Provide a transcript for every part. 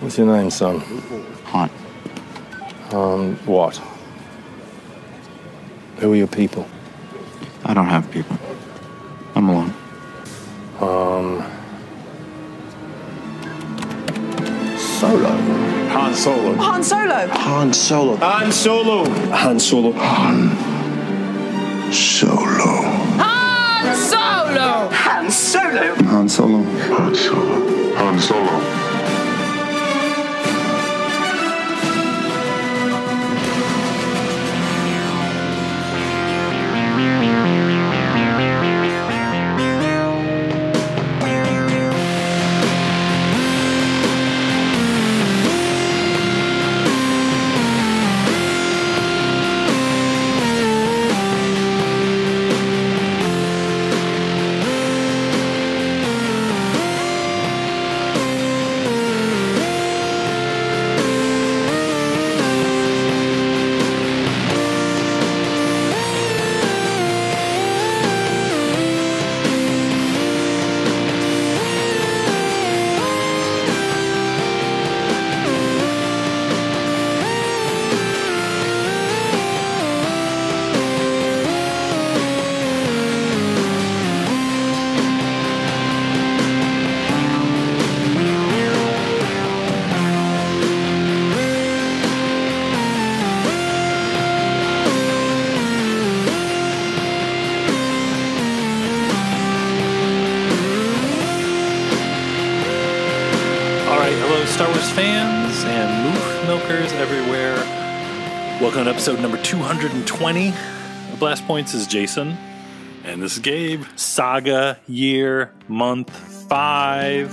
What's your name, son? Han. Um, what? Who are your people? I don't have people. I'm alone. Um. Solo. Han Solo. Han Solo. Han Solo. Han Solo. Han Solo. Han Solo. Han Solo. Han Solo. Han Solo. Han Solo. Han Solo. Star Wars fans and moof milkers everywhere. Welcome to episode number 220 of Blast Points is Jason. And this is Gabe. Saga year, month five.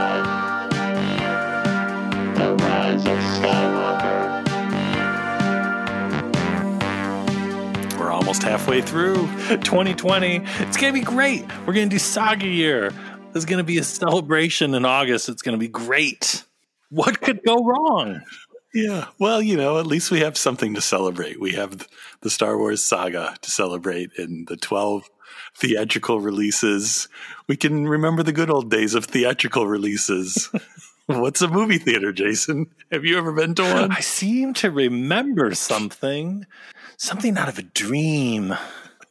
almost halfway through 2020. It's going to be great. We're going to do Saga year. There's going to be a celebration in August. It's going to be great. What could go wrong? Yeah. Well, you know, at least we have something to celebrate. We have the Star Wars saga to celebrate in the 12 theatrical releases. We can remember the good old days of theatrical releases. What's a movie theater, Jason? Have you ever been to one? I seem to remember something, something out of a dream.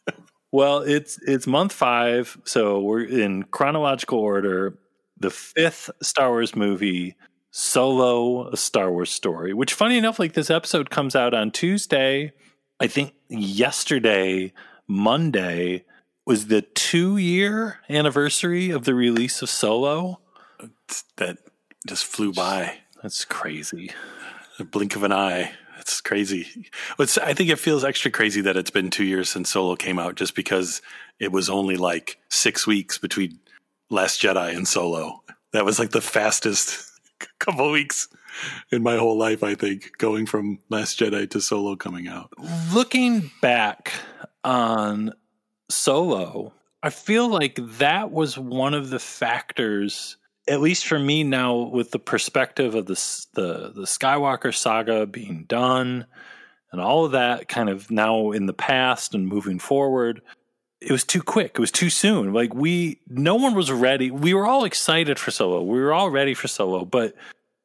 well, it's it's month five, so we're in chronological order. The fifth Star Wars movie, Solo: A Star Wars Story. Which, funny enough, like this episode comes out on Tuesday. I think yesterday, Monday, was the two year anniversary of the release of Solo. that just flew by. That's crazy. A blink of an eye. It's crazy. It's, I think it feels extra crazy that it's been two years since Solo came out, just because it was only like six weeks between Last Jedi and Solo. That was like the fastest couple weeks in my whole life. I think going from Last Jedi to Solo coming out. looking back on Solo, I feel like that was one of the factors, at least for me now, with the perspective of the the the Skywalker saga being done and all of that kind of now in the past and moving forward. It was too quick. It was too soon. Like we, no one was ready. We were all excited for Solo. We were all ready for Solo, but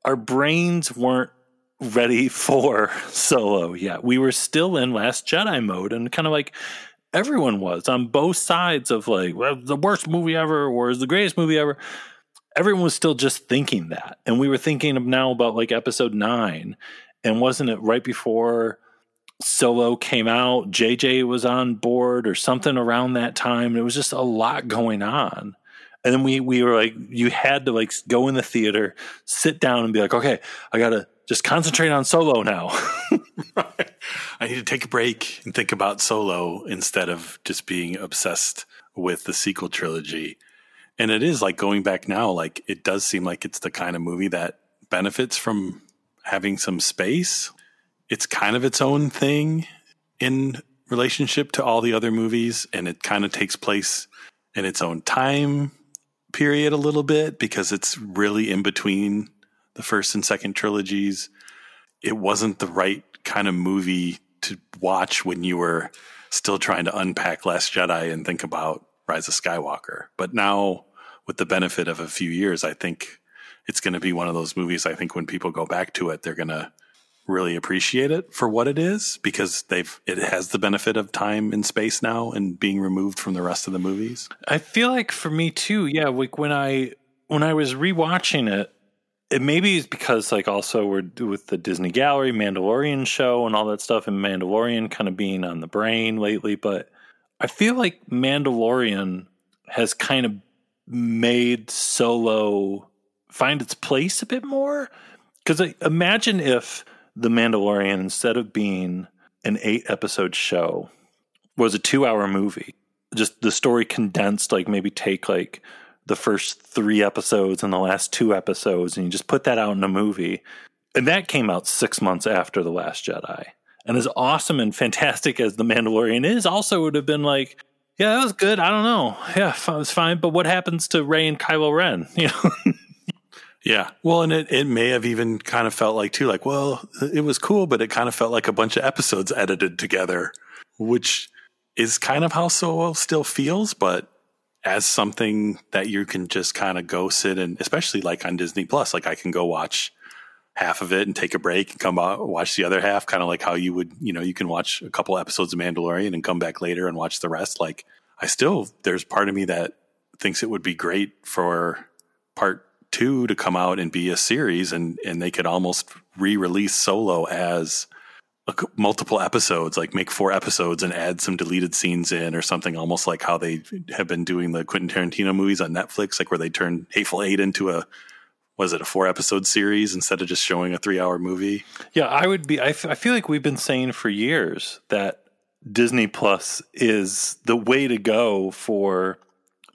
our brains weren't ready for Solo yet. We were still in Last Jedi mode and kind of like everyone was on both sides of like, well, the worst movie ever or is the greatest movie ever. Everyone was still just thinking that. And we were thinking now about like episode nine. And wasn't it right before Solo came out? JJ was on board or something around that time. It was just a lot going on. And then we we were like, you had to like go in the theater, sit down, and be like, okay, I gotta just concentrate on Solo now. I I need to take a break and think about Solo instead of just being obsessed with the sequel trilogy. And it is like going back now, like it does seem like it's the kind of movie that benefits from having some space. It's kind of its own thing in relationship to all the other movies, and it kind of takes place in its own time period a little bit because it's really in between the first and second trilogies. It wasn't the right kind of movie to watch when you were still trying to unpack Last Jedi and think about Rise of Skywalker. But now, with the benefit of a few years, I think it's going to be one of those movies. I think when people go back to it, they're going to really appreciate it for what it is because they've it has the benefit of time and space now and being removed from the rest of the movies. I feel like for me too, yeah, like when I when I was rewatching it, it maybe is because like also we're with the Disney Gallery, Mandalorian show and all that stuff and Mandalorian kind of being on the brain lately, but I feel like Mandalorian has kind of made solo find its place a bit more because imagine if the Mandalorian, instead of being an eight episode show, was a two hour movie. Just the story condensed, like maybe take like the first three episodes and the last two episodes, and you just put that out in a movie. And that came out six months after The Last Jedi. And as awesome and fantastic as The Mandalorian is, also would have been like, yeah, that was good. I don't know. Yeah, it was fine. But what happens to Rey and Kylo Ren? You know? Yeah. Well, and it, it may have even kind of felt like, too, like, well, it was cool, but it kind of felt like a bunch of episodes edited together, which is kind of how Solo still feels, but as something that you can just kind of go sit and, especially like on Disney Plus, like I can go watch half of it and take a break and come out watch the other half, kind of like how you would, you know, you can watch a couple episodes of Mandalorian and come back later and watch the rest. Like, I still, there's part of me that thinks it would be great for part two to come out and be a series and and they could almost re-release solo as a, multiple episodes like make four episodes and add some deleted scenes in or something almost like how they have been doing the quentin tarantino movies on netflix like where they turn hateful eight into a was it a four episode series instead of just showing a three hour movie yeah i would be I, f- I feel like we've been saying for years that disney plus is the way to go for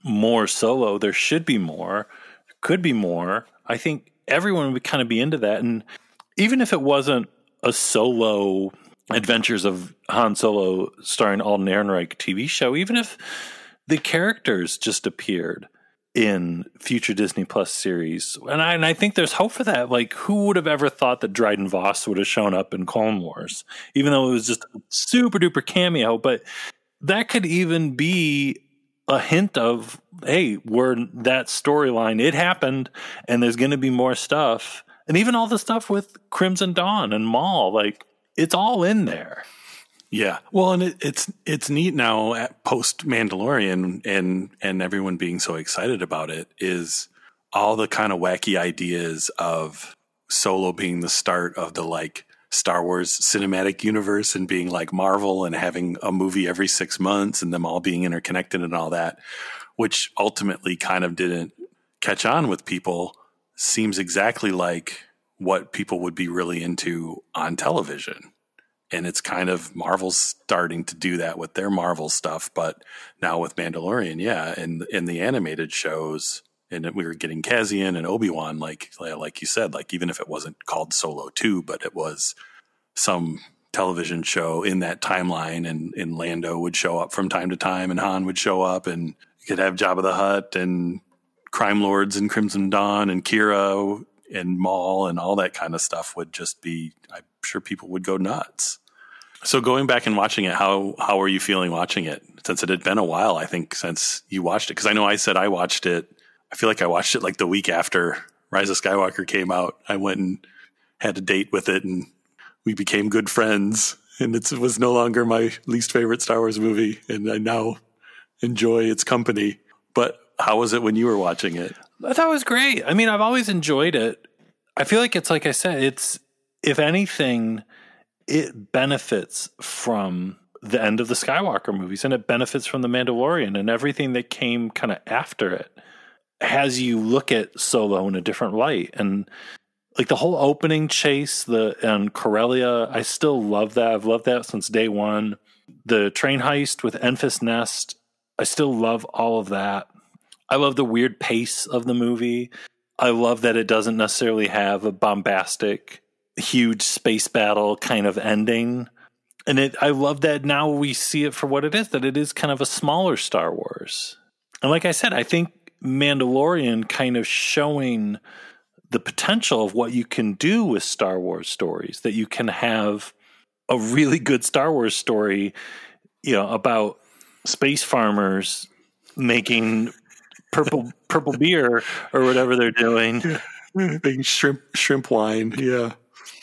more solo there should be more could be more. I think everyone would kind of be into that. And even if it wasn't a solo Adventures of Han Solo starring Alden Ehrenreich TV show, even if the characters just appeared in future Disney Plus series, and I, and I think there's hope for that. Like, who would have ever thought that Dryden Voss would have shown up in Clone Wars, even though it was just super duper cameo? But that could even be a hint of hey we're that storyline it happened and there's going to be more stuff and even all the stuff with crimson dawn and maul like it's all in there yeah well and it, it's it's neat now at post mandalorian and and everyone being so excited about it is all the kind of wacky ideas of solo being the start of the like Star Wars cinematic universe and being like Marvel and having a movie every six months and them all being interconnected and all that, which ultimately kind of didn't catch on with people, seems exactly like what people would be really into on television. And it's kind of Marvel's starting to do that with their Marvel stuff, but now with Mandalorian, yeah, and in the animated shows, and we were getting Cassian and Obi Wan, like like you said, like even if it wasn't called Solo Two, but it was some television show in that timeline, and, and Lando would show up from time to time, and Han would show up, and you could have Jabba the Hutt and crime lords and Crimson Dawn and Qi'ra and Maul and all that kind of stuff would just be. I'm sure people would go nuts. So going back and watching it, how how are you feeling watching it? Since it had been a while, I think since you watched it, because I know I said I watched it I feel like I watched it like the week after Rise of Skywalker came out. I went and had a date with it, and we became good friends. And it was no longer my least favorite Star Wars movie, and I now enjoy its company. But how was it when you were watching it? I thought it was great. I mean, I've always enjoyed it. I feel like it's like I said, it's if anything, it benefits from the end of the Skywalker movies, and it benefits from the Mandalorian and everything that came kind of after it has you look at Solo in a different light. And like the whole opening chase the and Corellia, I still love that. I've loved that since day one. The train heist with Enfys Nest, I still love all of that. I love the weird pace of the movie. I love that it doesn't necessarily have a bombastic, huge space battle kind of ending. And it I love that now we see it for what it is, that it is kind of a smaller Star Wars. And like I said, I think Mandalorian kind of showing the potential of what you can do with Star Wars stories, that you can have a really good Star Wars story, you know, about space farmers making purple purple beer or whatever they're doing. Big shrimp shrimp wine. Yeah.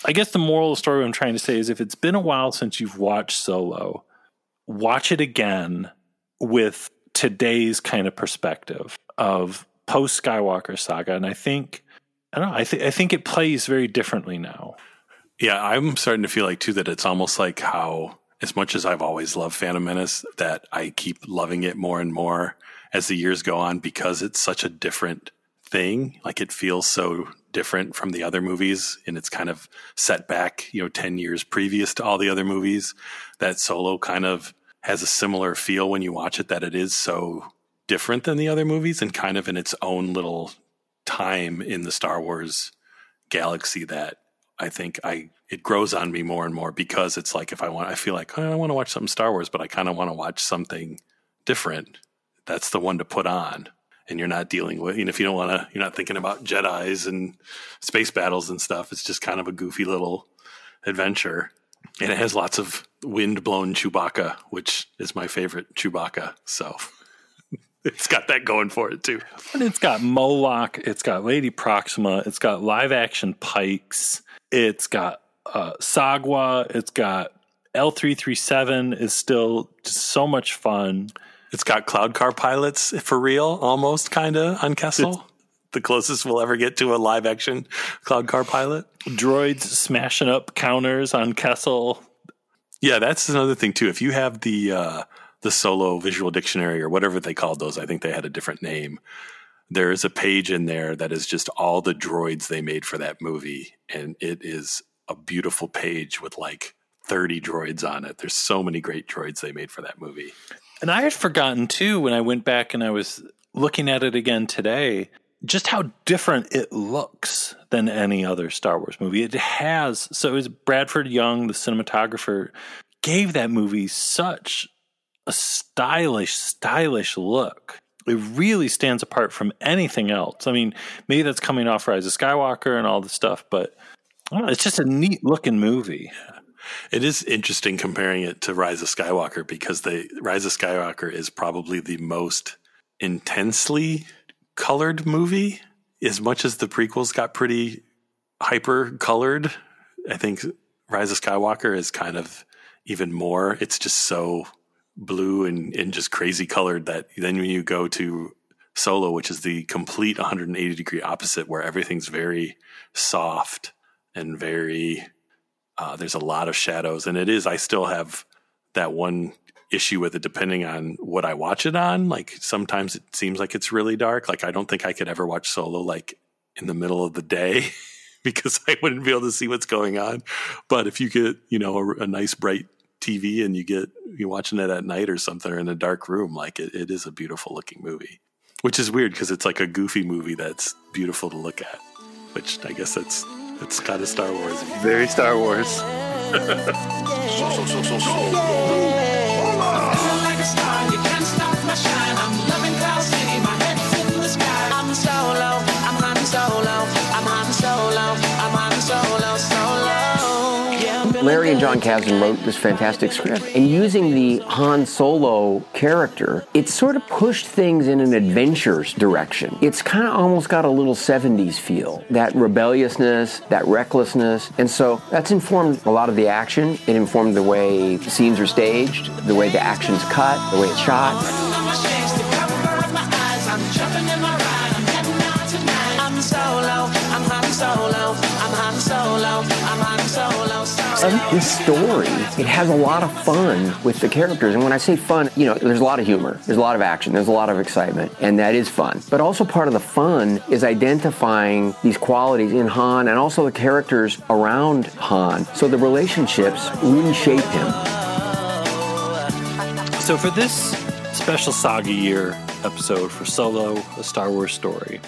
I guess the moral of the story I'm trying to say is if it's been a while since you've watched Solo, watch it again with today's kind of perspective of post Skywalker saga. And I think I don't know, I think I think it plays very differently now. Yeah, I'm starting to feel like too that it's almost like how as much as I've always loved Phantom Menace, that I keep loving it more and more as the years go on because it's such a different thing. Like it feels so different from the other movies and it's kind of set back, you know, 10 years previous to all the other movies. That Solo kind of has a similar feel when you watch it that it is so different than the other movies and kind of in its own little time in the Star Wars galaxy that I think I it grows on me more and more because it's like if I want I feel like oh, I want to watch something Star Wars but I kind of want to watch something different that's the one to put on. And you're not dealing with know if you don't want to you're not thinking about jedis and space battles and stuff it's just kind of a goofy little adventure. And it has lots of wind blown chewbacca which is my favorite chewbacca so it's got that going for it too. And it's got moloch it's got lady proxima it's got live action pikes it's got uh, sagwa it's got l337 is still so much fun it's got cloud car pilots for real, almost kind of on Kessel. the closest we'll ever get to a live action cloud car pilot. Droids smashing up counters on Kessel. Yeah, that's another thing too. If you have the uh, the solo visual dictionary or whatever they called those, I think they had a different name. There is a page in there that is just all the droids they made for that movie, and it is a beautiful page with like 30 droids on it. There's so many great droids they made for that movie. And I had forgotten too when I went back and I was looking at it again today, just how different it looks than any other Star Wars movie. It has so was Bradford Young, the cinematographer, gave that movie such a stylish, stylish look. It really stands apart from anything else. I mean, maybe that's coming off Rise of Skywalker and all the stuff, but know, it's just a neat looking movie. It is interesting comparing it to Rise of Skywalker because the Rise of Skywalker is probably the most intensely colored movie. As much as the prequels got pretty hyper colored, I think Rise of Skywalker is kind of even more. It's just so blue and, and just crazy colored that then when you go to Solo, which is the complete 180 degree opposite, where everything's very soft and very uh, there's a lot of shadows, and it is. I still have that one issue with it, depending on what I watch it on. Like sometimes it seems like it's really dark. Like I don't think I could ever watch Solo like in the middle of the day because I wouldn't be able to see what's going on. But if you get you know a, a nice bright TV and you get you're watching it at night or something or in a dark room, like it, it is a beautiful looking movie. Which is weird because it's like a goofy movie that's beautiful to look at. Which I guess that's it's kind of Star Wars. Very Star Wars. Larry and Jon Kasdan wrote this fantastic script, and using the Han Solo character, it sort of pushed things in an adventures direction. It's kind of almost got a little 70s feel, that rebelliousness, that recklessness, and so that's informed a lot of the action. It informed the way scenes are staged, the way the action's cut, the way it's shot. This story, it has a lot of fun with the characters. And when I say fun, you know, there's a lot of humor, there's a lot of action, there's a lot of excitement, and that is fun. But also part of the fun is identifying these qualities in Han and also the characters around Han. So the relationships really shape him. So for this special saga year episode for Solo, a Star Wars story,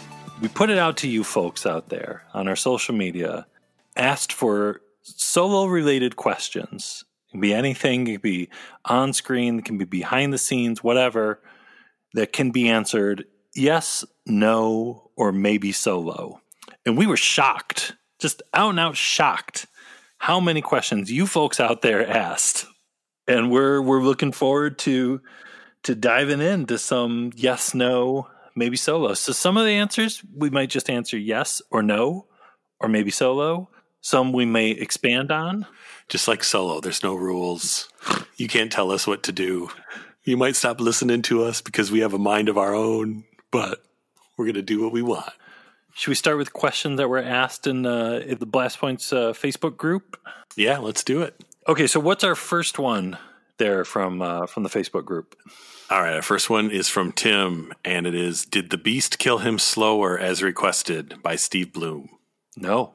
we put it out to you folks out there on our social media, asked for solo related questions. It can be anything, it can be on screen, it can be behind the scenes, whatever, that can be answered yes, no, or maybe solo. And we were shocked, just out and out shocked, how many questions you folks out there asked. And we're we're looking forward to to diving into some yes, no, maybe solo. So some of the answers we might just answer yes or no, or maybe solo. Some we may expand on. Just like solo, there's no rules. You can't tell us what to do. You might stop listening to us because we have a mind of our own, but we're going to do what we want. Should we start with questions that were asked in, uh, in the Blast Points uh, Facebook group? Yeah, let's do it. Okay, so what's our first one there from uh, from the Facebook group? All right, our first one is from Tim, and it is Did the Beast kill him slower as requested by Steve Bloom? No.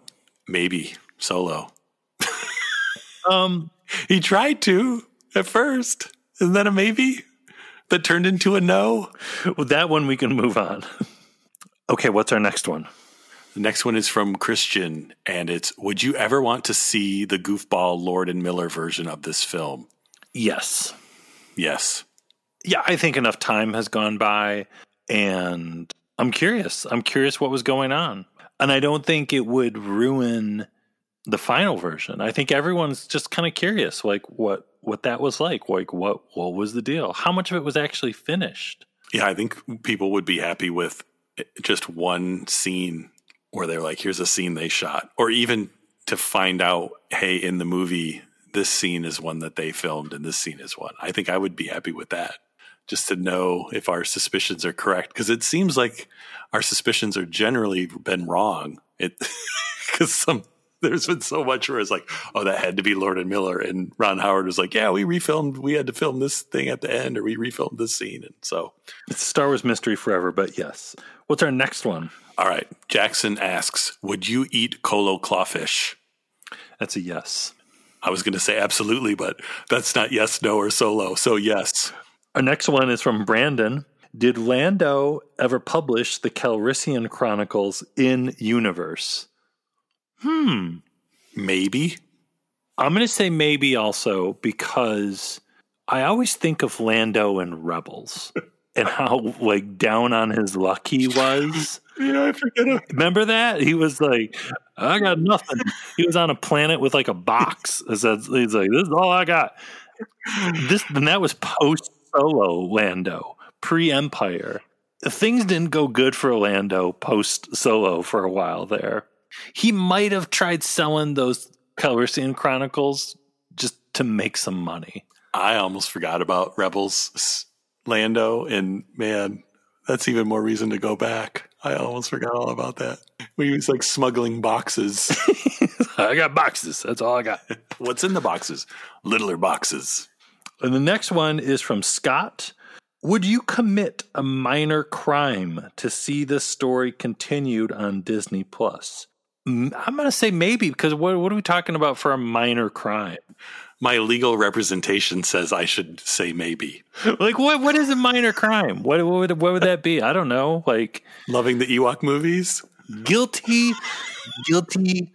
Maybe solo. Um, He tried to at first, and then a maybe that turned into a no. with that one we can move on. okay, what's our next one? The next one is from Christian, and it's Would you ever want to see the goofball Lord and Miller version of this film? Yes. Yes. Yeah, I think enough time has gone by and I'm curious. I'm curious what was going on. And I don't think it would ruin the final version. I think everyone's just kind of curious like what what that was like. Like what what was the deal? How much of it was actually finished? Yeah, I think people would be happy with eh, just one scene where they're like, here's a scene they shot. Or even to find out, hey, in the movie, this scene is one that they filmed and this scene is one. I think I would be happy with that. Just to know if our suspicions are correct. Because it seems like our suspicions are generally been wrong. It because some there's been so much where it's like, oh, that had to be Lord and Miller. And Ron Howard was like, yeah, we refilmed, we had to film this thing at the end, or we refilmed this scene. And so It's a Star Wars mystery forever, but yes. What's our next one? All right. Jackson asks, Would you eat Colo clawfish? That's a yes. I was going to say absolutely, but that's not yes, no, or solo. So, yes. Our next one is from Brandon. Did Lando ever publish the Calrissian Chronicles in universe? Hmm. Maybe. I'm going to say maybe also because I always think of Lando and Rebels and how like down on his luck he was. Yeah, I forget. Remember that? He was like, I got nothing. He was on a planet with like a box. He's like, this is all I got. This and that was post solo Lando, pre Empire. Things didn't go good for Lando post solo for a while there. He might have tried selling those Calrissian Chronicles just to make some money. I almost forgot about Rebels Lando, and man, that's even more reason to go back. I almost forgot all about that. We was like smuggling boxes. I got boxes. That's all I got. What's in the boxes? Littler boxes. And the next one is from Scott. Would you commit a minor crime to see this story continued on Disney Plus? I'm going to say maybe because what, what are we talking about for a minor crime? My legal representation says I should say maybe. Like what? What is a minor crime? What, what would what would that be? I don't know. Like Loving the Ewok movies? guilty, guilty.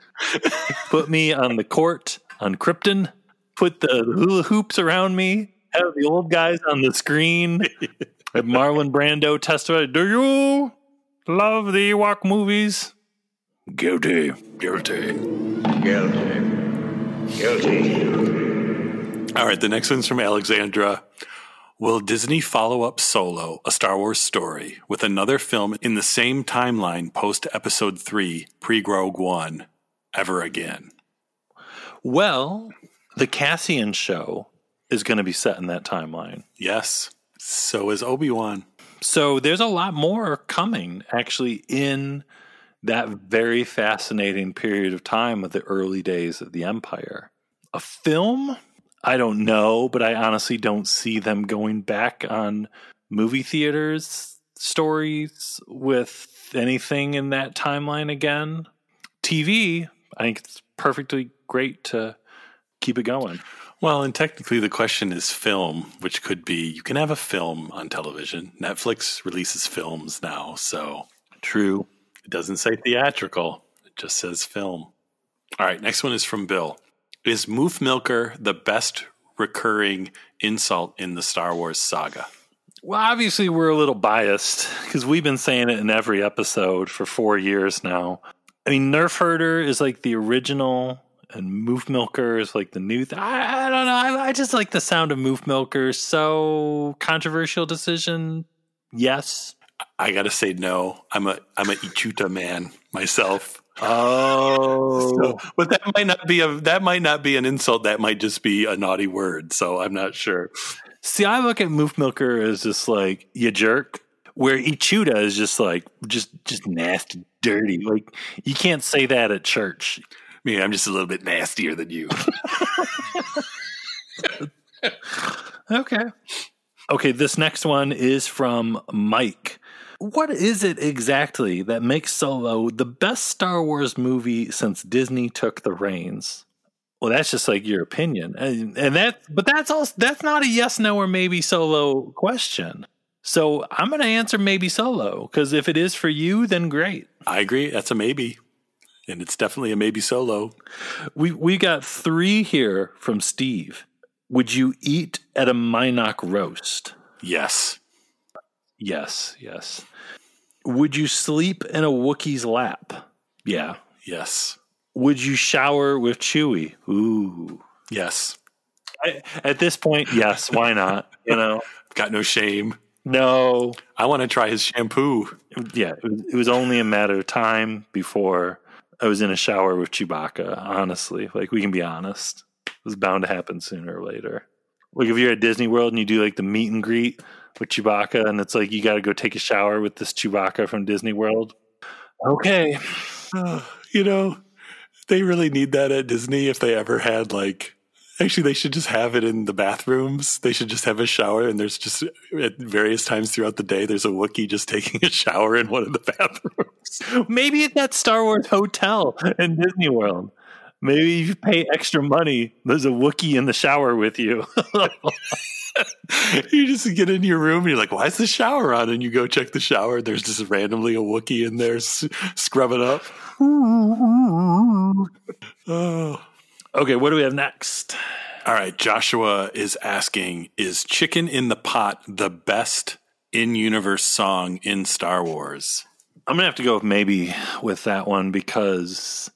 Put me on the court on Krypton. Put the hula hoops around me. Have the old guys on the screen. Have Marlon Brando testify. Do you love the Ewok movies? Guilty. Guilty. Guilty. Guilty. All right, the next one's from Alexandra. Will Disney follow up Solo, a Star Wars story, with another film in the same timeline post Episode 3, pre Rogue One, ever again? Well, the Cassian show is going to be set in that timeline. Yes. So is Obi Wan. So there's a lot more coming actually in that very fascinating period of time of the early days of the Empire. A film? I don't know, but I honestly don't see them going back on movie theaters stories with anything in that timeline again. TV, I think it's perfectly great to keep it going. Well, and technically, the question is film, which could be you can have a film on television. Netflix releases films now, so True. it doesn't say theatrical, it just says film. All right, next one is from Bill. Is Moof Milker the best recurring insult in the Star Wars saga? Well, obviously, we're a little biased because we've been saying it in every episode for four years now. I mean, Nerf Herder is like the original, and Moof Milker is like the new. Th- I, I don't know. I, I just like the sound of Moof Milker. So controversial decision. Yes. I gotta say no. I'm a I'm a Ichuta man myself. Oh, So, but that might not be a that might not be an insult. That might just be a naughty word. So I'm not sure. see, I look at Moof Milker as just like you jerk. Where Ichuta is just like just just nasty, dirty. Like you can't say that at church. I mean, I'm just a little bit nastier than you. Okay. Okay, this next one is from Mike. What is it exactly that makes Solo the best Star Wars movie since Disney took the reins? Well, that's just like your opinion, and, and that, but that's also that's not a yes, no, or maybe Solo question. So I'm going to answer maybe Solo because if it is for you, then great. I agree. That's a maybe, and it's definitely a maybe solo. We we got three here from Steve. Would you eat at a Mynock roast? Yes, Yes, yes. Would you sleep in a Wookiee's lap? Yeah. yes, Would you shower with Chewie? Ooh. yes. I, at this point, yes. Why not? You know, Got no shame. no. I want to try his shampoo. Yeah, it was, it was only a matter of time before I was in a shower with Chewbacca. Honestly, like we can be honest, it was bound to happen sooner or later. Like if you're at Disney World and you do like the meet and greet with Chewbacca, and it's like you got to go take a shower with this Chewbacca from Disney World. Okay, You know, they really need that at Disney if they ever had like. Actually, they should just have it in the bathrooms. They should just have a shower, and there's just at various times throughout the day, there's a Wookiee just taking a shower in one of the bathrooms. maybe at that Star Wars hotel in Disney World. Maybe if you pay extra money, there's a Wookiee in the shower with you. you just get in your room and you're like, why is the shower on? And you go check the shower. and There's just randomly a Wookiee in there s- scrubbing up. oh. Okay, what do we have next? All right. Joshua is asking Is Chicken in the Pot the best in universe song in Star Wars? I'm gonna have to go with maybe with that one because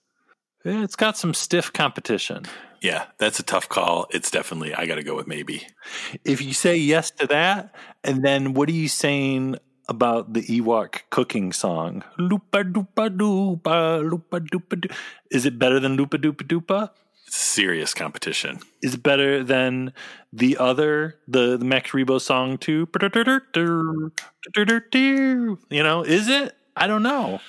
it's got some stiff competition. Yeah, that's a tough call. It's definitely, I got to go with maybe. If you say yes to that, and then what are you saying about the Ewok cooking song? Loopa doopa doopa, loopa doopa doo. Is it better than Loopa doopa doopa? Serious competition. Is better than the other, the, the Max Rebo song too? You know, is it? I don't know.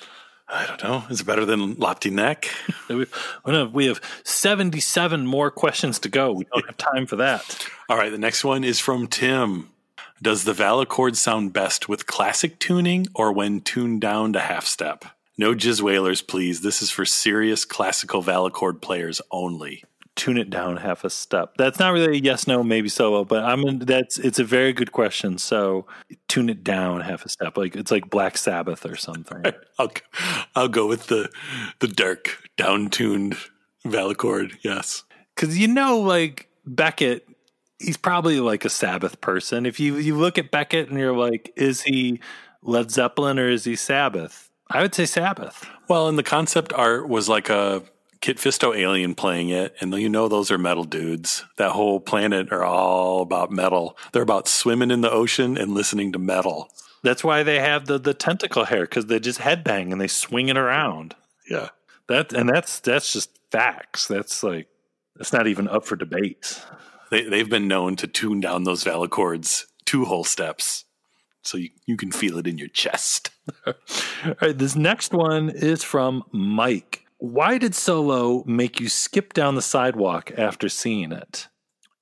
I don't know. Is it better than Lapti Nek? We have 77 more questions to go. We don't have time for that. All right, the next one is from Tim. Does the Valachord sound best with classic tuning or when tuned down to half step? No jizz whalers, please. This is for serious classical Valachord players only. Tune it down half a step. That's not really a yes, no, maybe solo, but I'm in, that's it's a very good question. So tune it down half a step, like it's like Black Sabbath or something. I'll I'll go with the the dark down tuned Valachord. Yes. Because you know, like Beckett, he's probably like a Sabbath person. If you you look at Beckett and you're like, is he Led Zeppelin or is he Sabbath? I would say Sabbath. Well, and the concept art was like a Kit Fisto alien playing it, and you know those are metal dudes. That whole planet are all about metal. They're about swimming in the ocean and listening to metal. That's why they have the the tentacle hair because they just headbang and they swing it around. Yeah. That and that's that's just facts. That's like that's not even up for debate. They they've been known to tune down those Valachords two whole steps. So you, you can feel it in your chest. All right, this next one is from Mike. Why did Solo make you skip down the sidewalk after seeing it?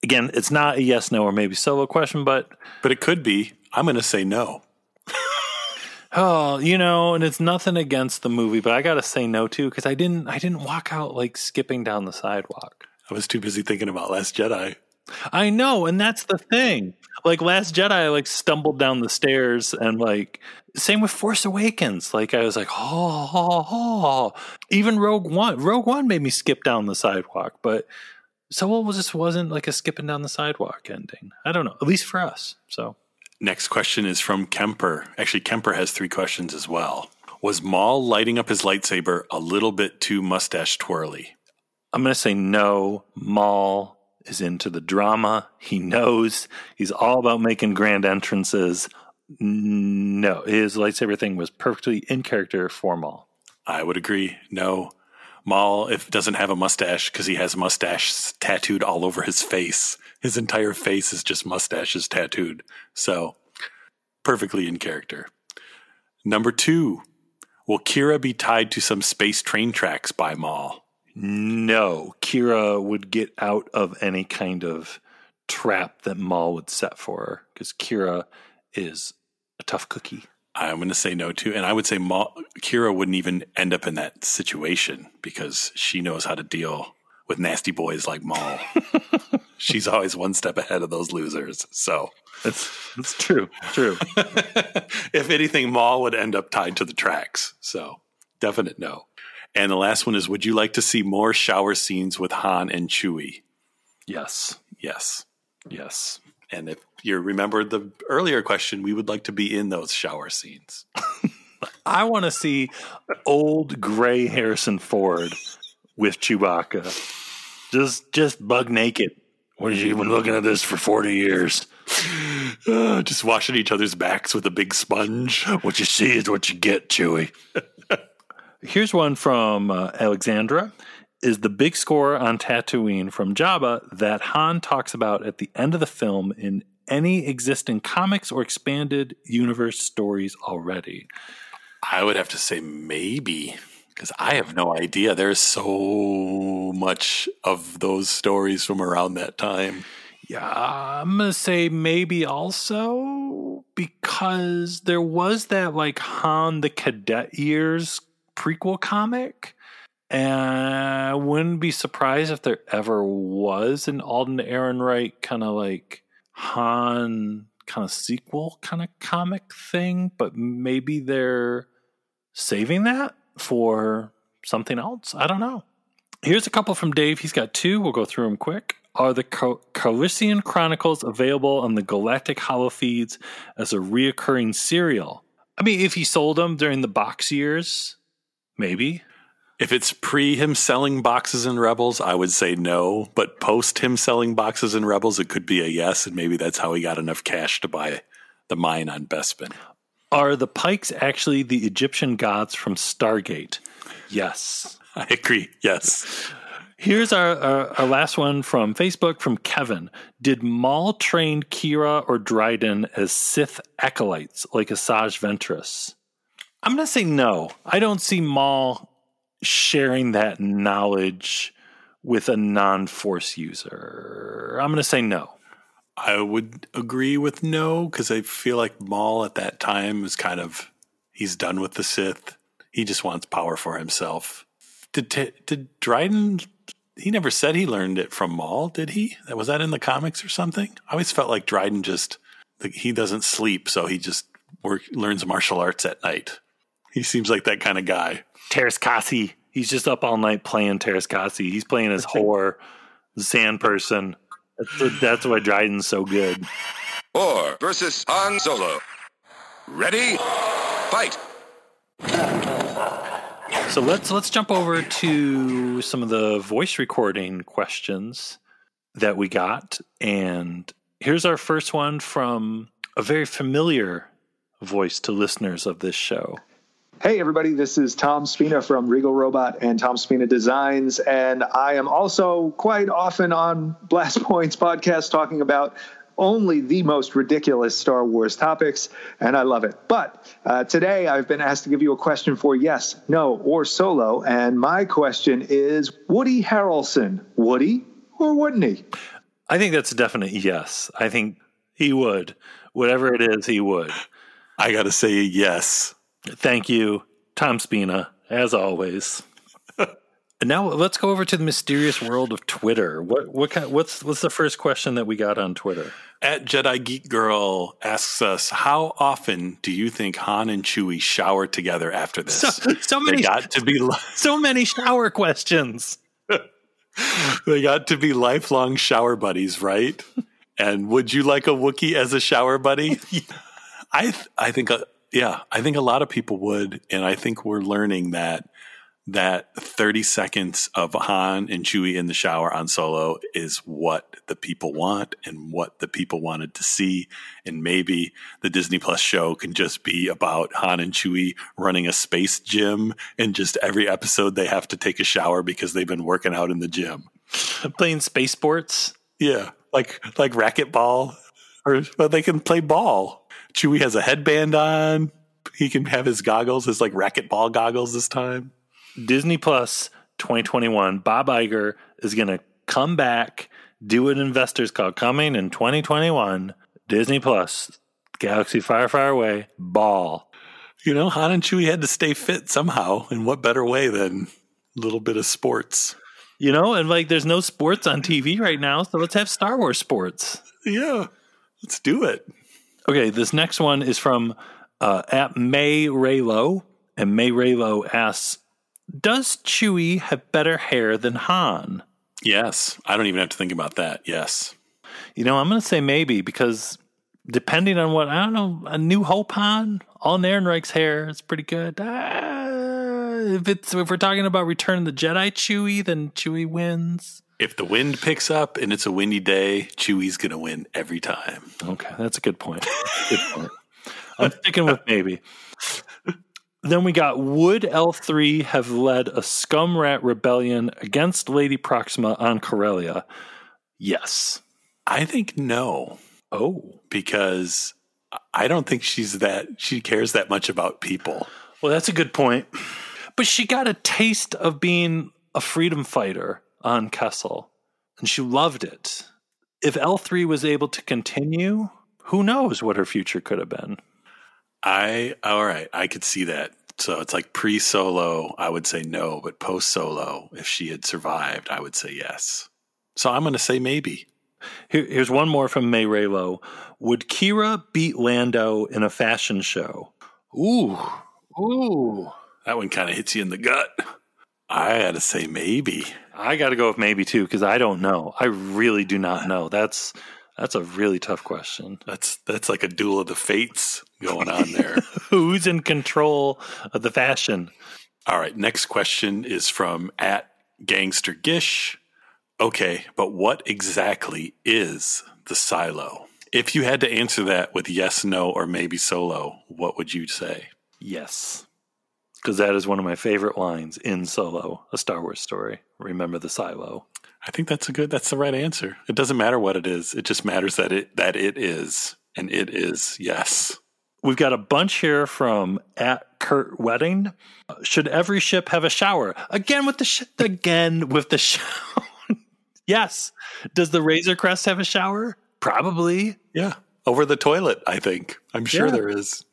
Again, it's not a yes, no, or maybe Solo question, but But it could be. I'm going to say no. oh, you know, and it's nothing against the movie, but I gotta say no too because I didn't, I didn't walk out like skipping down the sidewalk. I was too busy thinking about Last Jedi. I know, and that's the thing. Like Last Jedi, I like stumbled down the stairs, and like same with Force Awakens. Like I was like, oh, oh, oh. even Rogue One. Rogue One made me skip down the sidewalk, but Solo just wasn't like a skipping down the sidewalk ending. I don't know, at least for us. So Next question is from Kemper. Actually, Kemper has three questions as well. Was Maul lighting up his lightsaber a little bit too mustache twirly? I'm gonna say no. Maul is into the drama. He knows he's all about making grand entrances. No, his lightsaber thing was perfectly in character for Maul. I would agree. No. Maul if doesn't have a mustache because he has mustache tattooed all over his face. His entire face is just mustaches tattooed. So perfectly in character. Number two, will Qi'ra be tied to some space train tracks by Maul? No, Qi'ra would get out of any kind of trap that Maul would set for her because Qi'ra is a tough cookie. I'm going to say no too, and I would say Maul, Qi'ra wouldn't even end up in that situation because she knows how to deal with nasty boys like Maul. She's always one step ahead of those losers. So That's that's true. True. if anything, Maul would end up tied to the tracks. So definite no. And the last one is Would you like to see more shower scenes with Han and Chewie? yes. Yes. Yes. And if you remember the earlier question, we would like to be in those shower scenes. I want to see old gray Harrison Ford with Chewbacca. Just just bug naked. What have you been looking at this for 40 years? Uh, just washing each other's backs with a big sponge. What you see is what you get, Chewie. Here's one from uh, Alexandra. Is the big score on Tatooine from Jabba that Han talks about at the end of the film in any existing comics or expanded universe stories already? I would have to say maybe because I have no idea. There's so much of those stories from around that time. Yeah, I'm gonna say maybe also because there was that like Han the Cadet Years prequel comic, and I wouldn't be surprised if there ever was an Alden Ehrenreich kind of like Han kind of sequel kind of comic thing, but maybe they're saving that for something else. I don't know. Here's a couple from Dave. He's got two. We'll go through them quick. Are the Cal- Calrissian Chronicles available on the Galactic Holo feeds as a reoccurring serial? I mean, if he sold them during the box years, maybe. If it's pre him selling boxes in Rebels, I would say no. But post him selling boxes in Rebels, it could be a yes. And maybe that's how he got enough cash to buy the mine on Bespin. Are the Pikes actually the Egyptian gods from Stargate? Yes. I agree. Yes. Here's our, our, our last one from Facebook from Kevin. Did Maul train Qi'ra or Dryden as Sith acolytes like Asajj Ventress? I'm going to say no. I don't see Maul sharing that knowledge with a non Force user. I'm going to say no. I would agree with no because I feel like Maul at that time is kind of he's done with the Sith. He just wants power for himself. Did did Dryden? He never said he learned it from Maul, did he? Was that in the comics or something? I always felt like Dryden just like, he doesn't sleep, so he just work, learns martial arts at night. He seems like that kind of guy. Teräs Käsi. He's just up all night playing Teräs Käsi. He's playing his Hoar, the sand person. That's, that's why Dryden's so good. Or versus Han Solo. Ready? Fight! So let's let's jump over to some of the voice recording questions that we got, and here's our first one from a very familiar voice to listeners of this show. Hey, everybody, this is Tom Spina from Regal Robot and Tom Spina Designs. And I am also quite often on Blast Points podcast talking about only the most ridiculous Star Wars topics, and I love it. But uh, today I've been asked to give you a question for yes, no, or solo, and my question is Woody Harrelson, Woody or wouldn't he? I think that's a definite yes. I think he would. Whatever it is, he would. I got to say yes. Thank you, Tom Spina, as always. and now let's go over to the mysterious world of Twitter. What what kind, what's what's the first question that we got on Twitter? At Jedi Geek Girl asks us, "How often do you think Han and Chewie shower together after this?" So, so many they got to be li- so many shower questions. they got to be lifelong shower buddies, right? and would you like a Wookiee as a shower buddy? I th- I think uh, yeah, I think a lot of people would, and I think we're learning that that 30 seconds of Han and Chewie in the shower on Solo is what the people want and what the people wanted to see. And maybe the Disney Plus show can just be about Han and Chewie running a space gym, and just every episode they have to take a shower because they've been working out in the gym. Playing space sports. Yeah, like like racquetball, or but they can play ball. Chewie has a headband on. He can have his goggles, his like racquetball goggles this time. Disney Plus 2021. Bob Iger is going to come back, do an investors call coming in 2021. Disney Plus, Galaxy Far Far Away, ball. You know, Han and Chewie had to stay fit somehow, and what better way than a little bit of sports? You know, and like there's no sports on TV right now, so let's have Star Wars sports. Yeah, let's do it. Okay, this next one is from uh, at May Raylo, and May Raylo asks, "Does Chewie have better hair than Han?" Yes, I don't even have to think about that. Yes, You know, I'm going to say maybe because depending on what I don't know, a New Hope Han, Alden Ehrenreich's hair is pretty good. Ah, if it's if we're talking about Return of the Jedi Chewie, then Chewie wins. If the wind picks up and it's a windy day, Chewie's gonna win every time. Okay, that's a good point. Good point. I'm sticking with maybe. Then we got Would L3 have led a scum rat rebellion against Lady Proxima on Corellia? Yes. I think no, Oh. because I don't think she's that. She cares that much about people. Well, that's a good point. But she got a taste of being a freedom fighter on Kessel, and she loved it. If L3 was able to continue, who knows what her future could have been. I all right, I could see that. So it's like pre-solo, I would say no, but post-solo, if she had survived, I would say yes. So I'm going to say maybe. Here, here's one more from May Raylo. Would Qi'ra beat Lando in a fashion show? Ooh, ooh. That one kind of hits you in the gut. I got to say maybe. I got to go with maybe too because I don't know. I really do not know. That's that's a really tough question. That's that's like a duel of the fates going on there. Who's in control of the fashion? All right, next question is from at Gangster Gish. Okay, but what exactly is the silo? If you had to answer that with yes, no, or maybe solo, what would you say? Yes. Because that is one of my favorite lines in Solo, a Star Wars story. Remember the silo. I think that's a good that's the right answer. It doesn't matter what it is. It just matters that it that it is. And it is yes. We've got a bunch here from at Kurt Wedding. Should every ship have a shower? Again with the sh- again with the shower. yes. Does the Razor Crest have a shower? Probably. Yeah. Over the toilet, I think. I'm sure Yeah. there is.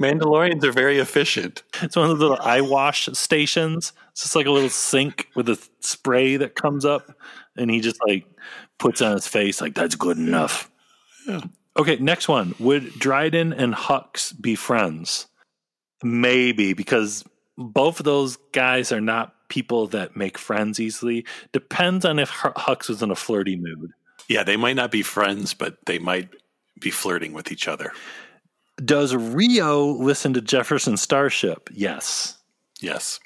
Mandalorians are very efficient. It's one of the little eye wash stations. It's just like a little sink with a spray that comes up, and he just like puts on his face like that's good enough. Okay, next one. Would Dryden and Hux be friends? Maybe because both of those guys are not people that make friends easily. Depends on if Hux was in a flirty mood. Yeah, they might not be friends, but they might be flirting with each other. Does Rio listen to Jefferson Starship? Yes. Yes.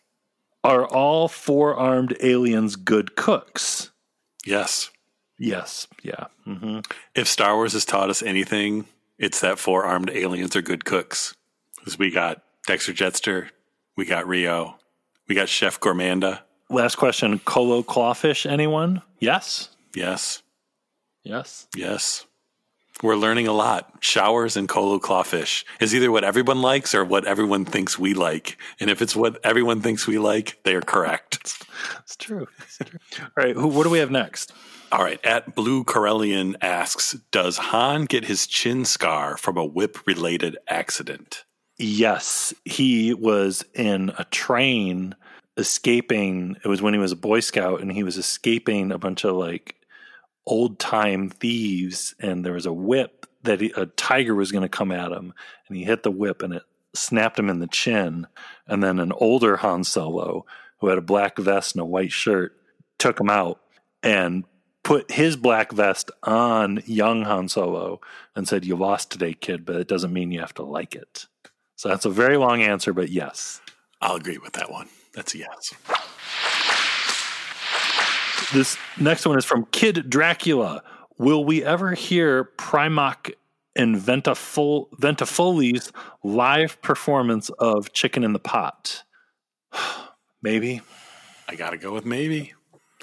Are all four armed aliens good cooks? Yes. Yes. Yeah. hmm If Star Wars has taught us anything, it's that four armed aliens are good cooks. Because we got Dexter Jettster, we got Rio, we got Chef Gourmanda. Last question. Colo clawfish, anyone? Yes. Yes. Yes. Yes. We're learning a lot. Showers and colo clawfish is either what everyone likes or what everyone thinks we like. And if it's what everyone thinks we like, they are correct. It's true. It's true. All right. Who, what do we have next? All right. At Blue Corellian asks Does Han get his chin scar from a whip related accident? Yes. He was in a train escaping. It was when he was a Boy Scout and he was escaping a bunch of like old time thieves. And there was a whip that he, a tiger was going to come at him. And he hit the whip and it snapped him in the chin. And then an older Han Solo who had a black vest and a white shirt took him out and put his black vest on young Han Solo and said, You lost today, kid, but it doesn't mean you have to like it. So that's a very long answer, but yes. I'll agree with that one. That's a yes. This next one is from Kid Dracula. Will we ever hear Primarch and Ventafol- Ventafoli's live performance of Chicken in the Pot? maybe. I got to go with maybe.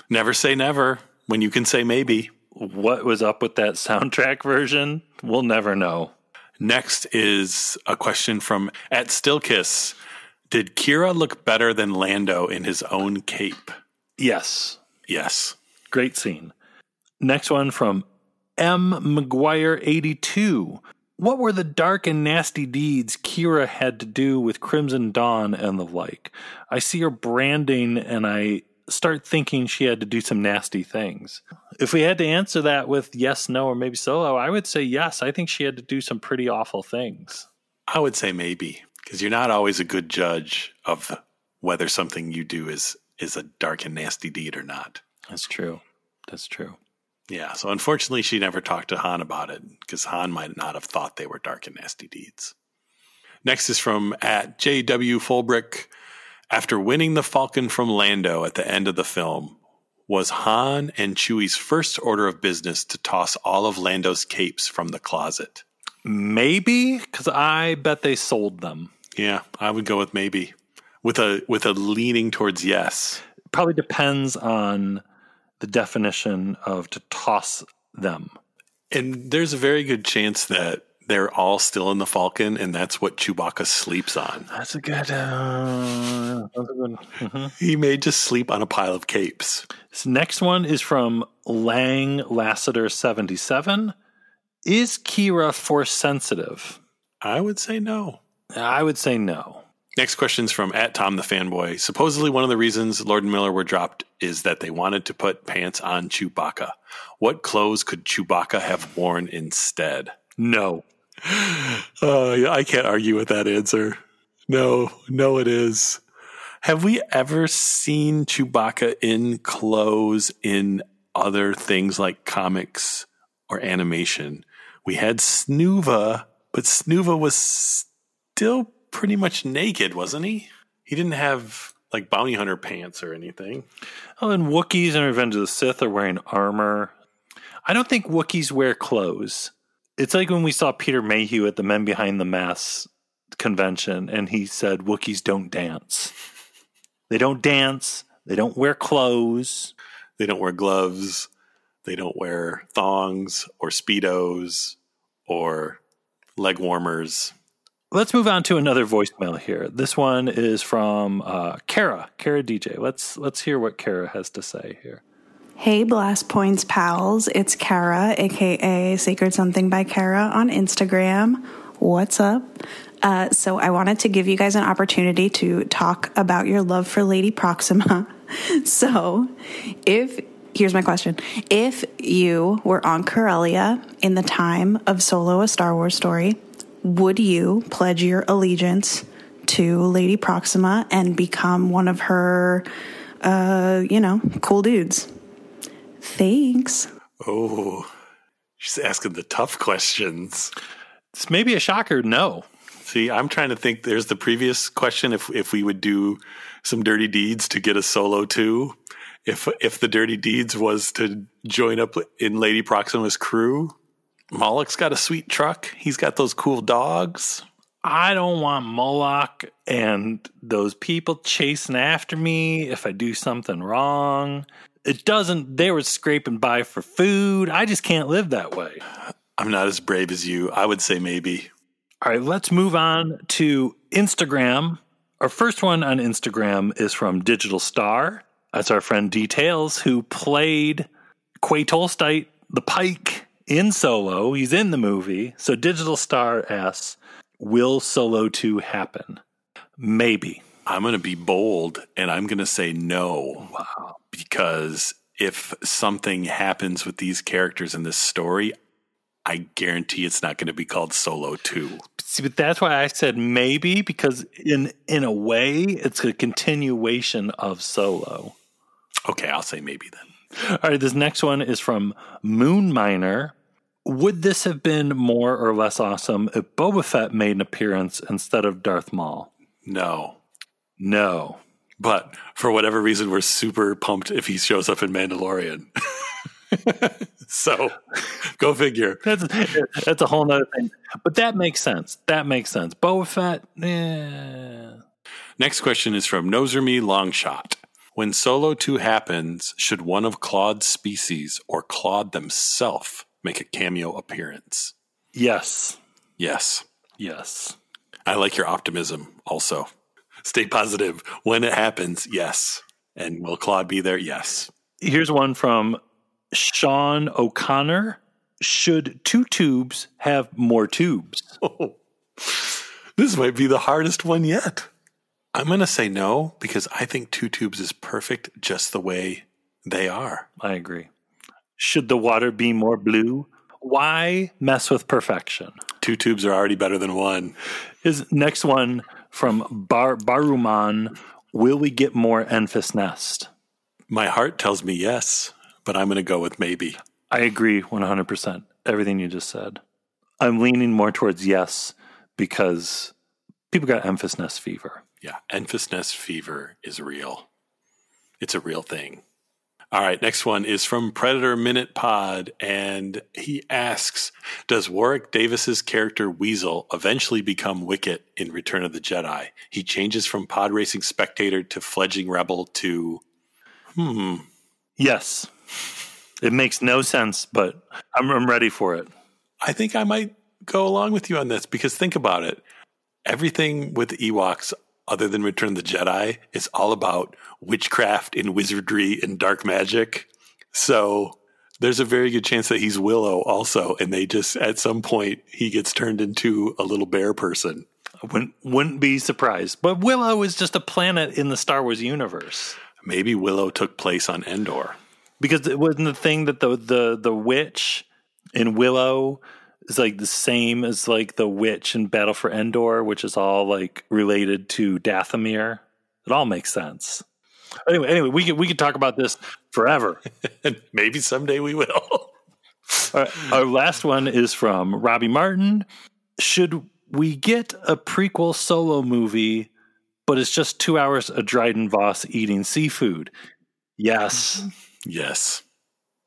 Never say never when you can say maybe. What was up with that soundtrack version? We'll never know. Next is a question from at Stillkiss. Did Qi'ra look better than Lando in his own cape? Yes. Yes. Great scene. Next one from M. McGuire82. What were the dark and nasty deeds Qi'ra had to do with Crimson Dawn and the like? I see her branding and I start thinking she had to do some nasty things. If we had to answer that with yes, no, or maybe solo, I would say yes. I think she had to do some pretty awful things. I would say maybe because you're not always a good judge of whether something you do is is a dark and nasty deed or not. That's true. That's true. Yeah. So unfortunately, she never talked to Han about it because Han might not have thought they were dark and nasty deeds. Next is from at JW Fulbrick. After winning the Falcon from Lando at the end of the film, was Han and Chewie's first order of business to toss all of Lando's capes from the closet? Maybe because I bet they sold them. Yeah, I would go with maybe, with a with a leaning towards yes. Probably depends on the definition of to toss them. And there's a very good chance that they're all still in the Falcon, and that's what Chewbacca sleeps on. That's a good. Uh, that's a good. Mm-hmm. He may just sleep on a pile of capes. This next one is from Lang Lassiter seventy seven. Is Qi'ra force sensitive? I would say no. I would say no. Next question is from at Tom the fanboy. Supposedly, one of the reasons Lord and Miller were dropped is that they wanted to put pants on Chewbacca. What clothes could Chewbacca have worn instead? No. Uh, I can't argue with that answer. No, no, it is. Have we ever seen Chewbacca in clothes in other things like comics or animation? We had Snoova, but Snoova was still pretty much naked, wasn't he? He didn't have like bounty hunter pants or anything. Oh, and Wookiees in Revenge of the Sith are wearing armor. I don't think Wookiees wear clothes. It's like when we saw Peter Mayhew at the Men Behind the Masks convention and he said Wookiees don't dance. They don't dance. They don't wear clothes. They don't wear gloves. They don't wear thongs or Speedos or leg warmers. Let's move on to another voicemail here. This one is from uh, Kara, Kara DJ. Let's let's hear what Kara has to say here. Hey, Blast Points pals. It's Kara, aka Sacred Something by Kara on Instagram. What's up? Uh, so, I wanted to give you guys an opportunity to talk about your love for Lady Proxima. so, if here's my question if you were on Corellia in the time of Solo, a Star Wars story, would you pledge your allegiance to Lady Proxima and become one of her, uh, you know, cool dudes? Thanks. Oh, she's asking the tough questions. It's maybe a shocker. No. See, I'm trying to think. There's the previous question: if if we would do some dirty deeds to get a solo too, if if the dirty deeds was to join up in Lady Proxima's crew, Moloch's got a sweet truck. He's got those cool dogs. I don't want Moloch and those people chasing after me if I do something wrong. It doesn't, they were scraping by for food. I just can't live that way. I'm not as brave as you. I would say maybe. All right, let's move on to Instagram. Our first one on Instagram is from Digital Star. That's our friend Details, who played Quay Tolsite, the Pyke, in Solo. He's in the movie. So Digital Star asks, Will Solo 2 happen? Maybe. I'm going to be bold and I'm going to say no. Wow. Because if something happens with these characters in this story, I guarantee it's not going to be called Solo 2. See, but that's why I said maybe because in in a way it's a continuation of Solo. Okay, I'll say maybe then. All right, this next one is from Moon Miner. Would this have been more or less awesome if Boba Fett made an appearance instead of Darth Maul? No. No. But for whatever reason, we're super pumped if he shows up in Mandalorian. so go figure. That's that's a whole nother thing. But that makes sense. That makes sense. Boba Fett, eh. Next question is from Noser Me Longshot. When Solo 2 happens, should one of Claude's species or Claude themselves make a cameo appearance? Yes. Yes. Yes. I like your optimism also. Stay positive. When it happens, yes. And will Claude be there? Yes. Here's one from Sean O'Connor. Should two tubes have more tubes? Oh, this might be the hardest one yet. I'm going to say no because I think two tubes is perfect just the way they are. I agree. Should the water be more blue? Why mess with perfection? Two tubes are already better than one. His next one from Bar- Baruman Will we get more Enfys Nest? My heart tells me yes, but I'm going to go with maybe. I agree 100%. Everything you just said. I'm leaning more towards yes because people got Enfys Nest fever. Yeah, Enfys Nest fever is real. It's a real thing. All right, next one is from Predator Minute Pod, and he asks Does Warwick Davis's character Weazel eventually become Wicket in Return of the Jedi? He changes from pod racing spectator to fledgling rebel to. Hmm. Yes. It makes no sense, but I'm, I'm ready for it. I think I might go along with you on this because think about it. Everything with Ewoks other than Return of the Jedi, it's all about witchcraft and wizardry and dark magic. So there's a very good chance that he's Willow also, and they just at some point he gets turned into a little bear person. I wouldn't, wouldn't be surprised. But Willow is just a planet in the Star Wars universe. Maybe Willow took place on Endor. Because it wasn't the thing that the the the witch in Willow is like the same as like the witch in Battle for Endor, which is all like related to Dathomir. It all makes sense. Anyway, anyway, we could we could talk about this forever. and maybe someday we will. all right, our last one is from Robbie Martin. Should we get a prequel solo movie, but it's just two hours of Dryden Voss eating seafood? Yes. Yes.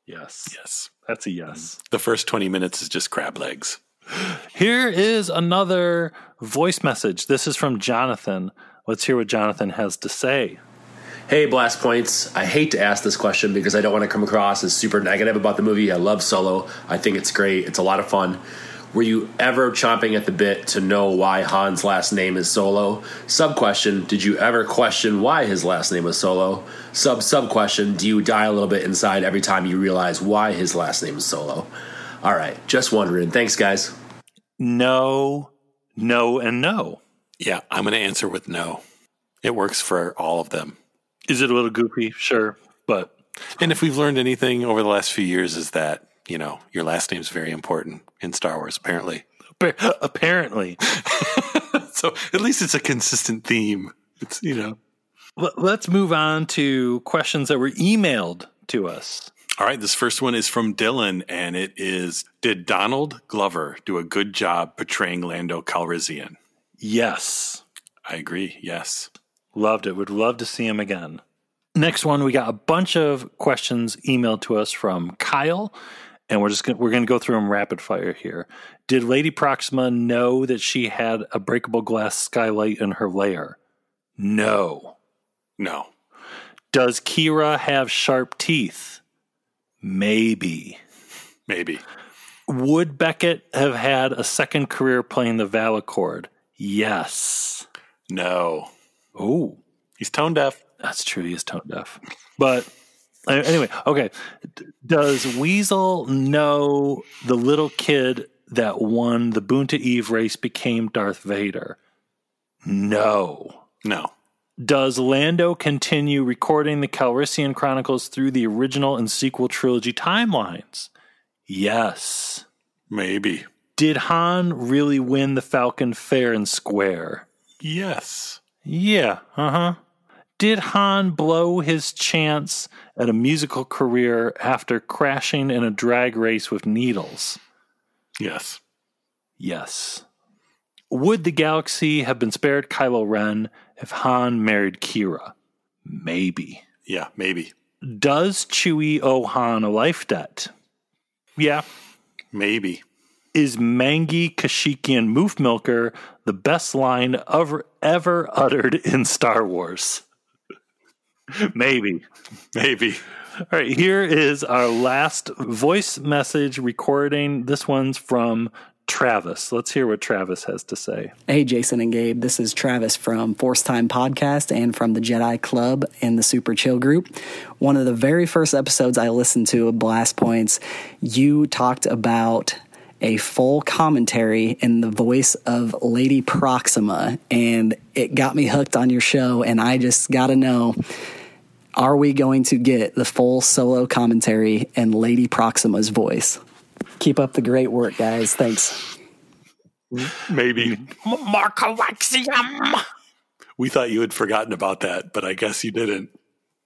Yes. Yes. That's a yes. Mm. The first 20 minutes is just crab legs. Here is another voice message. This is from Jonathan. Let's hear what Jonathan has to say. Hey, Blast Points. I hate to ask this question because I don't want to come across as super negative about the movie. I love Solo. I think it's great. It's a lot of fun. Were you ever chomping at the bit to know why Han's last name is Solo? Sub question Did you ever question why his last name was Solo? Sub sub question Do you die a little bit inside every time you realize why his last name is Solo? All right, just wondering. Thanks, guys. No, no, and no. Yeah, I'm going to answer with no. It works for all of them. Is it a little goofy? Sure, but and if we've learned anything over the last few years is that you know your last name is very important in Star Wars. Apparently, apparently. so at least it's a consistent theme. It's you know. Let's move on to questions that were emailed to us. All right, this first one is from Dylan, and it is Did Donald Glover do a good job portraying Lando Calrissian? Yes. I agree. Yes. Loved it. Would love to see him again. Next one, we got a bunch of questions emailed to us from Kyle, and we're just gonna, we're going to go through them rapid fire here. Did Lady Proxima know that she had a breakable glass skylight in her lair? No. No. Does Qi'ra have sharp teeth? Maybe. Maybe. Would Beckett have had a second career playing the Valachord? Yes. No. Oh, he's tone deaf. That's true. He is tone deaf. But anyway, okay. Does Weazel know the little kid that won the Boonta Eve race became Darth Vader? No. No. Does Lando continue recording the Calrissian Chronicles through the original and sequel trilogy timelines? Yes. Maybe. Did Han really win the Falcon fair and square? Yes. Yeah, uh huh. Did Han blow his chance at a musical career after crashing in a drag race with needles? Yes. Yes. Would the galaxy have been spared Kylo Ren if Han married Qi'ra? Maybe. Yeah, maybe. Does Chewie owe Han a life debt? Yeah. Maybe. Is Mangi Kashyyykian Moof Milker the best line ever, ever uttered in Star Wars? Maybe. Maybe. All right, here is our last voice message recording. This one's from Travis. Let's hear what Travis has to say. Hey, Jason and Gabe. This is Travis from Force Time Podcast and from the Jedi Club and the Super Chill group. One of the very first episodes I listened to of Blast Points, you talked about a full commentary in the voice of Lady Proxima, and it got me hooked on your show. And I just got to know are we going to get the full solo commentary and Lady Proxima's voice? Keep up the great work, guys. Thanks. Maybe. Marcoaxium. We thought you had forgotten about that, but I guess you didn't.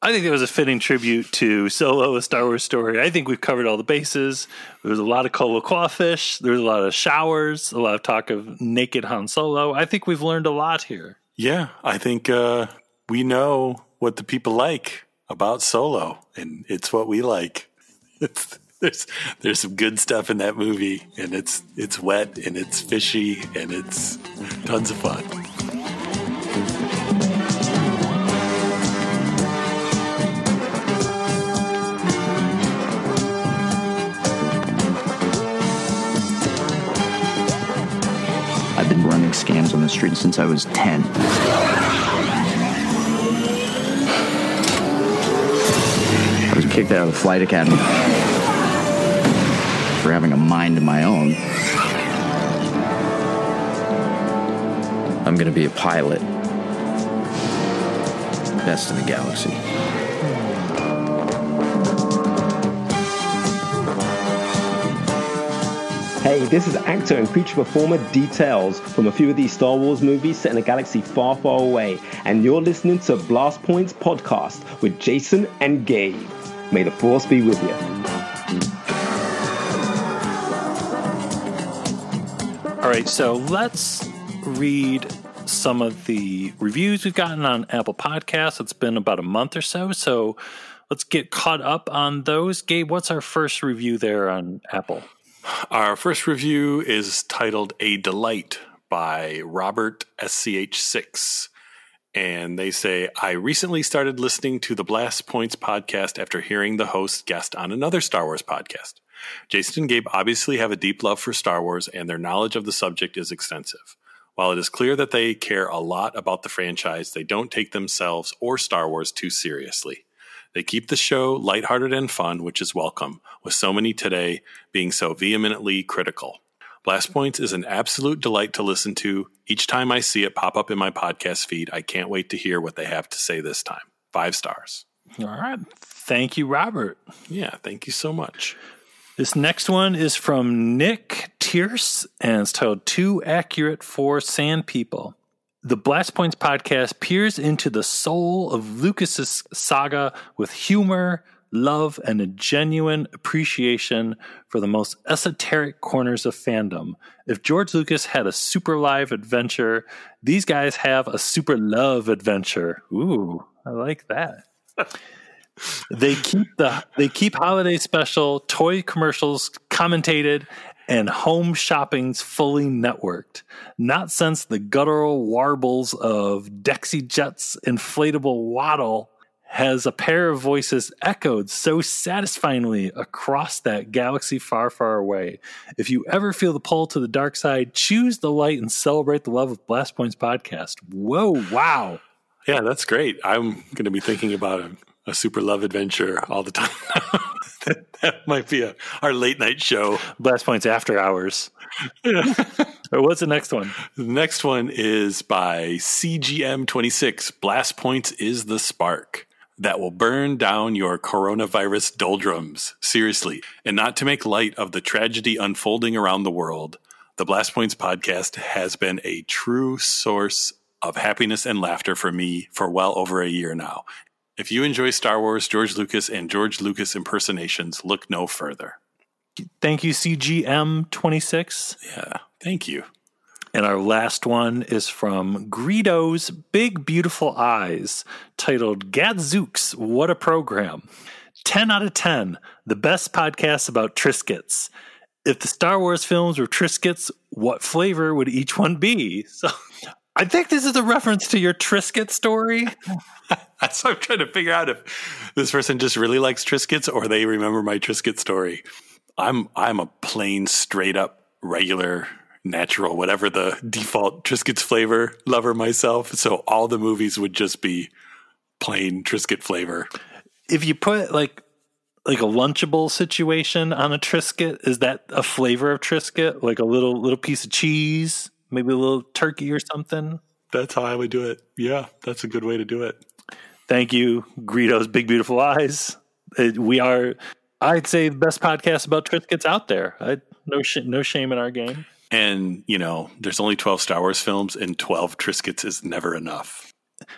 I think it was a fitting tribute to Solo, a Star Wars story. I think we've covered all the bases. There was a lot of Kolo Clawfish. There was a lot of showers, a lot of talk of naked Han Solo. I think we've learned a lot here. Yeah, I think uh, we know what the people like about Solo, and it's what we like. There's there's some good stuff in that movie, and it's it's wet and it's fishy and it's tons of fun. I've been running scams on the street since I was 10. Kicked out of the flight academy for having a mind of my own. I'm gonna be a pilot. Best in the galaxy. Hey, this is actor and creature performer Details from a few of these Star Wars movies set in a galaxy far, far away, and you're listening to Blast Points Podcast with Jason and Gabe. May the Force be with you. All right, so let's read some of the reviews we've gotten on Apple Podcasts. It's been about a month or so, so let's get caught up on those. Gabe, what's our first review there on Apple? Our first review is titled A Delight by Robert SCH6. And they say, I recently started listening to the Blast Points podcast after hearing the host guest on another Star Wars podcast. Jason and Gabe obviously have a deep love for Star Wars, and their knowledge of the subject is extensive. While it is clear that they care a lot about the franchise, they don't take themselves or Star Wars too seriously. They keep the show lighthearted and fun, which is welcome, with so many today being so vehemently critical. Blast Points is an absolute delight to listen to. Each time I see it pop up in my podcast feed, I can't wait to hear what they have to say this time. Five stars. All right. Thank you, Robert. Yeah, thank you so much. This next one is from Nick Tierce, and it's titled Too Accurate for Sand People. The Blast Points podcast peers into the soul of Lucas's saga with humor, love, and a genuine appreciation for the most esoteric corners of fandom. If George Lucas had a super live adventure, these guys have a super love adventure. Ooh, I like that. they keep the they keep holiday special toy commercials commentated and home shopping's fully networked. Not since the guttural warbles of Dexy Jet's inflatable waddle has a pair of voices echoed so satisfyingly across that galaxy far, far away. If you ever feel the pull to the dark side, choose the light and celebrate the love of Blast Points podcast. Whoa, wow. Yeah, that's great. I'm going to be thinking about a, a super love adventure all the time. that, that might be a, our late night show. Blast Points after hours. What's the next one? The next one is by CGM26. Blast Points is the spark that will burn down your coronavirus doldrums. Seriously. And not to make light of the tragedy unfolding around the world, the Blast Points podcast has been a true source of happiness and laughter for me for well over a year now. If you enjoy Star Wars, George Lucas, and George Lucas impersonations, look no further. Thank you, CGM26. Yeah, thank you. And our last one is from Greedo's Big Beautiful Eyes, titled Gadzooks, What a Program. 10 out of 10, the best podcast about Triscuits. If the Star Wars films were Triscuits, what flavor would each one be? So I think this is a reference to your Triscuit story. What I'm trying to figure out if this person just really likes Triscuits or they remember my Triscuit story. I'm I'm a plain, straight up, regular, natural, whatever the default Triscuits flavor lover myself. So all the movies would just be plain Triscuit flavor. If you put like like a lunchable situation on a Triscuit, is that a flavor of Triscuit? Like a little little piece of cheese, maybe a little turkey or something? That's how I would do it. Yeah, that's a good way to do it. Thank you, Greedo's Big Beautiful Eyes. We are, I'd say, the best podcast about Triscuits out there. I, no, sh- no shame in our game. And, you know, there's only 12 Star Wars films, and 12 Triscuits is never enough.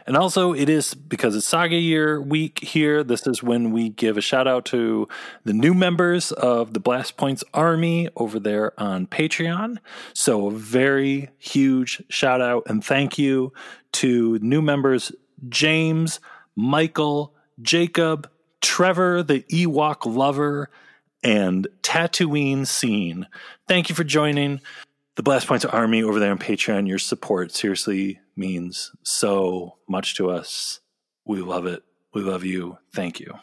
And also, it is because it's Saga Year week here. This is when we give a shout out to the new members of the Blast Points Army over there on Patreon. So, a very huge shout out and thank you to new members James, Michael, Jacob, Trevor, the Ewok lover, and Tatooine Scene. Thank you for joining the Blast Points Army over there on Patreon. Your support seriously means so much to us. We love it. We love you. Thank you.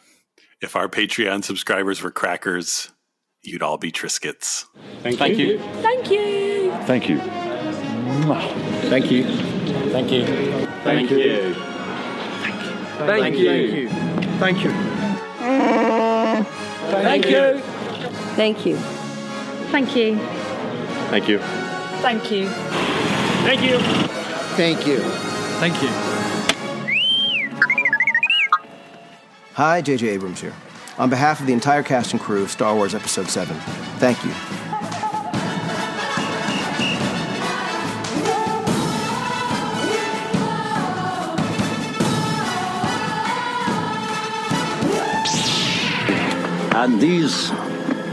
If our Patreon subscribers were crackers, you'd all be Triscuits. Thank, Thank you. Thank you. Thank you. Thank you. Thank you. Thank you. Thank you. Thank you. Thank you. Thank you. Thank you. Thank you. Thank you. Thank you. Thank you. Thank you. Thank you. Thank you. Hi, J.J. Abrams here. On behalf of the entire cast and crew of Star Wars Episode 7, thank you. And these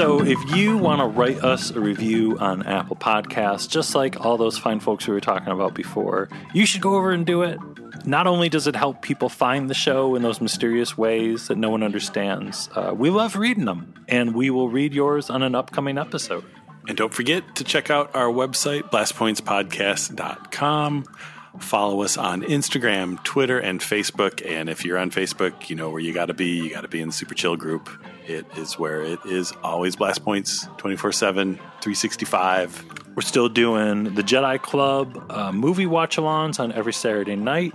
So, if you want to write us a review on Apple Podcasts, just like all those fine folks we were talking about before, you should go over and do it. Not only does it help people find the show in those mysterious ways that no one understands, uh, we love reading them, and we will read yours on an upcoming episode. And don't forget to check out our website, blastpointspodcast.com. Follow us on Instagram, Twitter, and Facebook. And if you're on Facebook, you know where you got to be. You got to be in the Super Chill group. It is where it is always Blast Points 24 7, 365. We're still doing the Jedi Club uh, movie watch alongs on every Saturday night.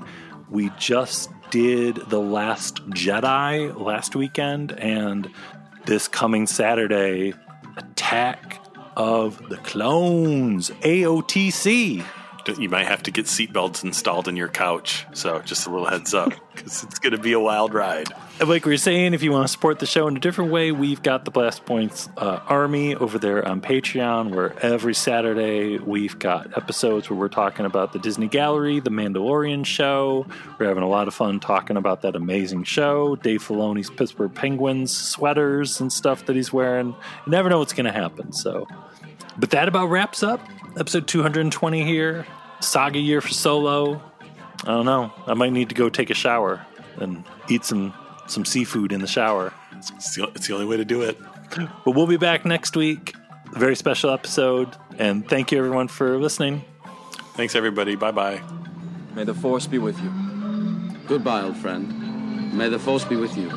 We just did The Last Jedi last weekend, and this coming Saturday, Attack of the Clones, AOTC. You might have to get seatbelts installed in your couch. So just a little heads up because it's going to be a wild ride. Like we were saying, if you want to support the show in a different way, we've got the Blast Points uh, Army over there on Patreon, where every Saturday we've got episodes where we're talking about the Disney Gallery, the Mandalorian show. We're having a lot of fun talking about that amazing show, Dave Filoni's Pittsburgh Penguins sweaters and stuff that he's wearing. You never know what's going to happen. So, but that about wraps up episode 220 here. Saga year for Solo. I don't know. I might need to go take a shower and eat some some seafood in the shower. It's the, it's the only way to do it. But we'll be back next week. A very special episode. And thank you, everyone, for listening. Thanks, everybody. Bye bye. May the Force be with you. Goodbye, old friend. May the Force be with you.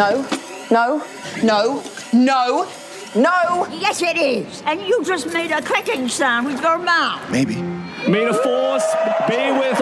No, no, no, no, no. Yes, it is. And you just made a clicking sound with your mouth. Maybe. May the Force be with